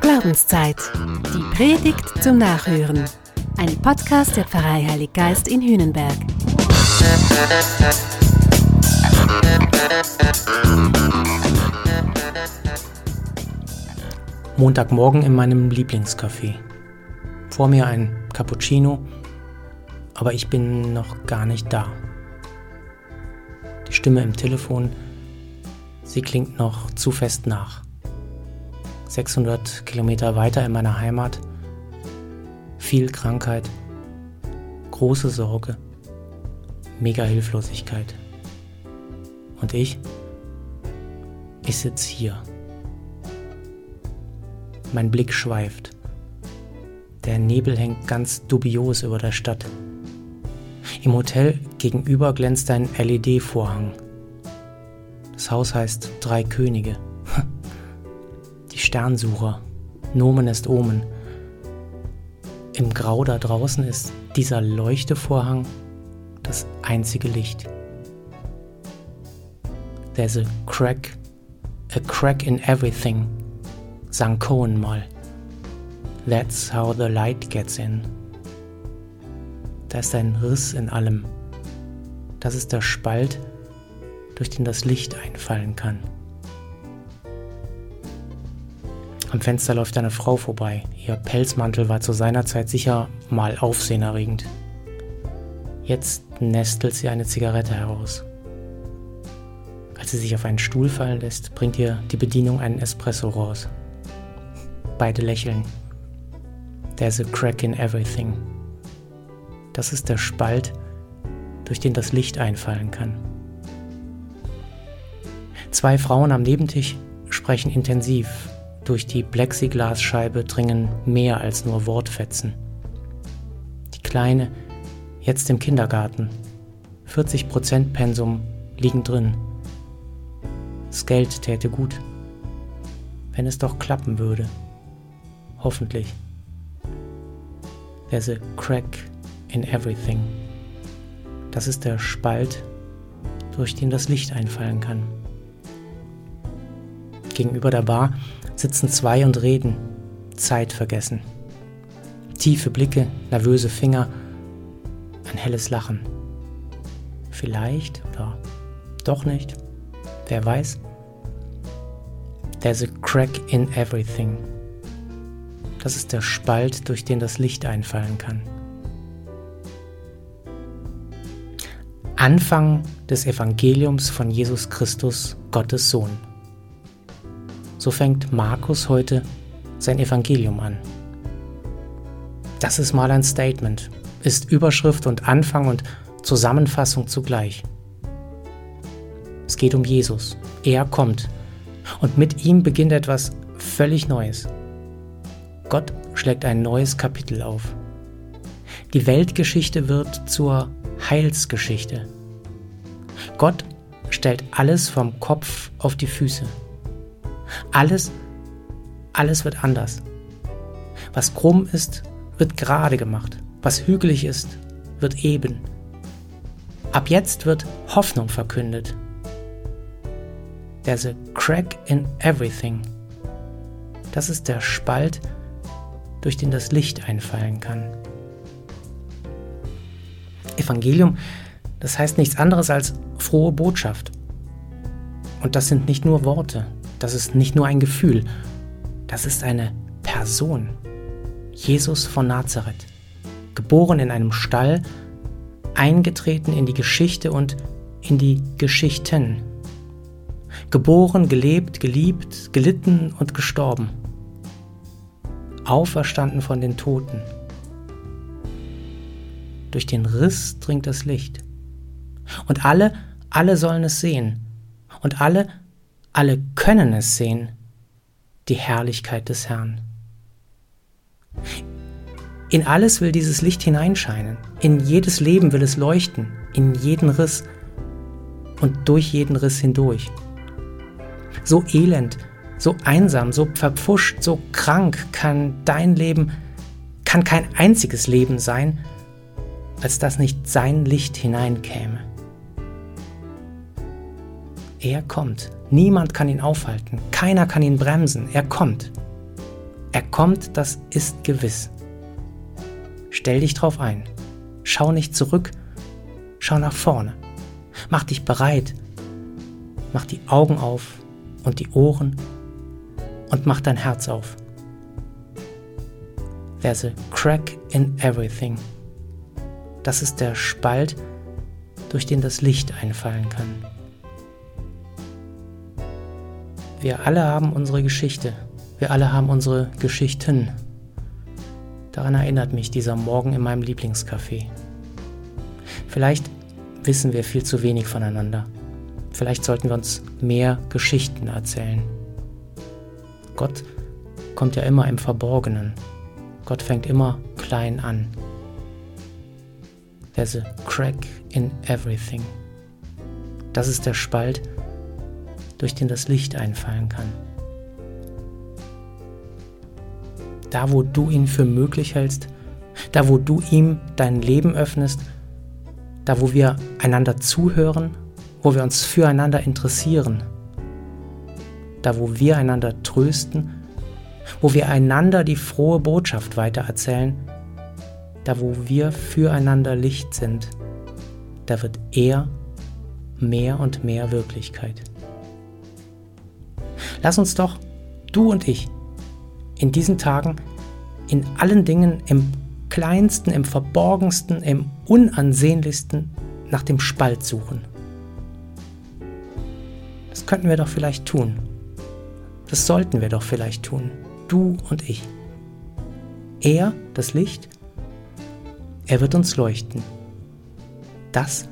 Glaubenszeit. Die Predigt zum Nachhören. Ein Podcast der Pfarrei Heilig Geist in Hühnenberg. Montagmorgen in meinem Lieblingscafé. Vor mir ein Cappuccino, aber ich bin noch gar nicht da. Die Stimme im Telefon, sie klingt noch zu fest nach. 600 Kilometer weiter in meiner Heimat, viel Krankheit, große Sorge, mega Hilflosigkeit. Und ich? Ich sitze hier. Mein Blick schweift. Der Nebel hängt ganz dubios über der Stadt. Im Hotel gegenüber glänzt ein LED-Vorhang. Das Haus heißt Drei Könige. Die Sternsucher. Nomen ist Omen. Im Grau da draußen ist dieser Leuchtevorhang das einzige Licht. There's a crack, a crack in everything, sang Cohen mal. That's how the light gets in. Da ist ein Riss in allem. Das ist der Spalt, durch den das Licht einfallen kann. Am Fenster läuft eine Frau vorbei. Ihr Pelzmantel war zu seiner Zeit sicher mal aufsehenerregend. Jetzt nestelt sie eine Zigarette heraus. Als sie sich auf einen Stuhl fallen lässt, bringt ihr die Bedienung einen Espresso raus. Beide lächeln. There's a crack in everything. Das ist der Spalt, durch den das Licht einfallen kann. Zwei Frauen am Nebentisch sprechen intensiv. Durch die Plexiglasscheibe dringen mehr als nur Wortfetzen. Die Kleine, jetzt im Kindergarten. 40% Pensum liegen drin. Das Geld täte gut. Wenn es doch klappen würde. Hoffentlich. There's a crack in everything. Das ist der Spalt, durch den das Licht einfallen kann. Gegenüber der Bar sitzen zwei und reden, Zeit vergessen. Tiefe Blicke, nervöse Finger, ein helles Lachen. Vielleicht oder doch nicht, wer weiß. There's a crack in everything. Das ist der Spalt, durch den das Licht einfallen kann. Anfang des Evangeliums von Jesus Christus, Gottes Sohn. So fängt Markus heute sein Evangelium an. Das ist mal ein Statement, ist Überschrift und Anfang und Zusammenfassung zugleich. Es geht um Jesus. Er kommt. Und mit ihm beginnt etwas völlig Neues. Gott schlägt ein neues Kapitel auf. Die Weltgeschichte wird zur Heilsgeschichte. Gott stellt alles vom Kopf auf die Füße. Alles, alles wird anders. Was krumm ist, wird gerade gemacht. Was hügelig ist, wird eben. Ab jetzt wird Hoffnung verkündet. There's a crack in everything. Das ist der Spalt, durch den das Licht einfallen kann. Evangelium, das heißt nichts anderes als frohe Botschaft. Und das sind nicht nur Worte, das ist nicht nur ein Gefühl, das ist eine Person. Jesus von Nazareth, geboren in einem Stall, eingetreten in die Geschichte und in die Geschichten. Geboren, gelebt, geliebt, gelitten und gestorben. Auferstanden von den Toten durch den Riss dringt das Licht. Und alle, alle sollen es sehen. Und alle, alle können es sehen. Die Herrlichkeit des Herrn. In alles will dieses Licht hineinscheinen. In jedes Leben will es leuchten. In jeden Riss und durch jeden Riss hindurch. So elend, so einsam, so verpfuscht, so krank kann dein Leben, kann kein einziges Leben sein, als dass nicht sein Licht hineinkäme. Er kommt. Niemand kann ihn aufhalten. Keiner kann ihn bremsen. Er kommt. Er kommt, das ist gewiss. Stell dich drauf ein. Schau nicht zurück, schau nach vorne. Mach dich bereit. Mach die Augen auf und die Ohren und mach dein Herz auf. There's a crack in everything. Das ist der Spalt, durch den das Licht einfallen kann. Wir alle haben unsere Geschichte. Wir alle haben unsere Geschichten. Daran erinnert mich dieser Morgen in meinem Lieblingscafé. Vielleicht wissen wir viel zu wenig voneinander. Vielleicht sollten wir uns mehr Geschichten erzählen. Gott kommt ja immer im Verborgenen. Gott fängt immer klein an. There's a crack in everything. Das ist der Spalt, durch den das Licht einfallen kann. Da, wo du ihn für möglich hältst, da, wo du ihm dein Leben öffnest, da, wo wir einander zuhören, wo wir uns füreinander interessieren, da, wo wir einander trösten, wo wir einander die frohe Botschaft weitererzählen, da, wo wir füreinander Licht sind, da wird er mehr und mehr Wirklichkeit. Lass uns doch, du und ich, in diesen Tagen in allen Dingen im kleinsten, im verborgensten, im unansehnlichsten nach dem Spalt suchen. Das könnten wir doch vielleicht tun. Das sollten wir doch vielleicht tun. Du und ich. Er, das Licht, er wird uns leuchten. Das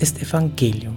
ist Evangelium.